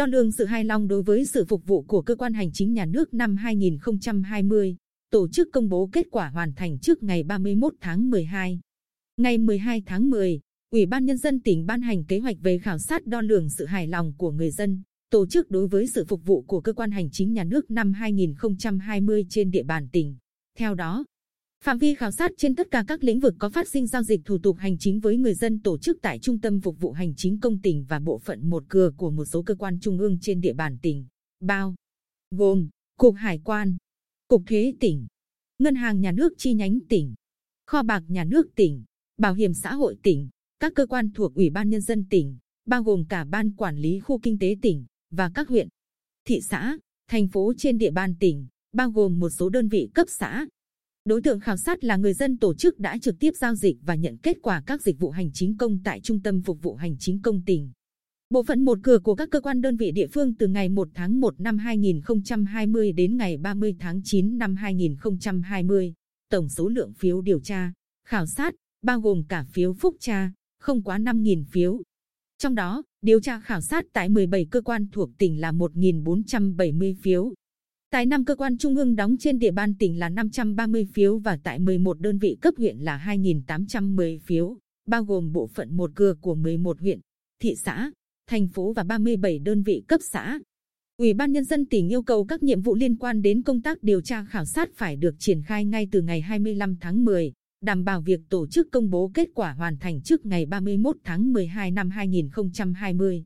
đo lường sự hài lòng đối với sự phục vụ của cơ quan hành chính nhà nước năm 2020, tổ chức công bố kết quả hoàn thành trước ngày 31 tháng 12. Ngày 12 tháng 10, Ủy ban Nhân dân tỉnh ban hành kế hoạch về khảo sát đo lường sự hài lòng của người dân, tổ chức đối với sự phục vụ của cơ quan hành chính nhà nước năm 2020 trên địa bàn tỉnh. Theo đó, phạm vi khảo sát trên tất cả các lĩnh vực có phát sinh giao dịch thủ tục hành chính với người dân tổ chức tại Trung tâm Phục vụ Hành chính công tỉnh và bộ phận một cửa của một số cơ quan trung ương trên địa bàn tỉnh, bao gồm Cục Hải quan, Cục Thuế tỉnh, Ngân hàng Nhà nước chi nhánh tỉnh, Kho bạc Nhà nước tỉnh, Bảo hiểm xã hội tỉnh, các cơ quan thuộc Ủy ban Nhân dân tỉnh, bao gồm cả Ban Quản lý Khu Kinh tế tỉnh và các huyện, thị xã, thành phố trên địa bàn tỉnh, bao gồm một số đơn vị cấp xã. Đối tượng khảo sát là người dân tổ chức đã trực tiếp giao dịch và nhận kết quả các dịch vụ hành chính công tại Trung tâm Phục vụ Hành chính công tỉnh. Bộ phận một cửa của các cơ quan đơn vị địa phương từ ngày 1 tháng 1 năm 2020 đến ngày 30 tháng 9 năm 2020. Tổng số lượng phiếu điều tra, khảo sát, bao gồm cả phiếu phúc tra, không quá 5.000 phiếu. Trong đó, điều tra khảo sát tại 17 cơ quan thuộc tỉnh là 1.470 phiếu. Tại 5 cơ quan trung ương đóng trên địa bàn tỉnh là 530 phiếu và tại 11 đơn vị cấp huyện là 2.810 phiếu, bao gồm bộ phận một cửa của 11 huyện, thị xã, thành phố và 37 đơn vị cấp xã. Ủy ban Nhân dân tỉnh yêu cầu các nhiệm vụ liên quan đến công tác điều tra khảo sát phải được triển khai ngay từ ngày 25 tháng 10, đảm bảo việc tổ chức công bố kết quả hoàn thành trước ngày 31 tháng 12 năm 2020.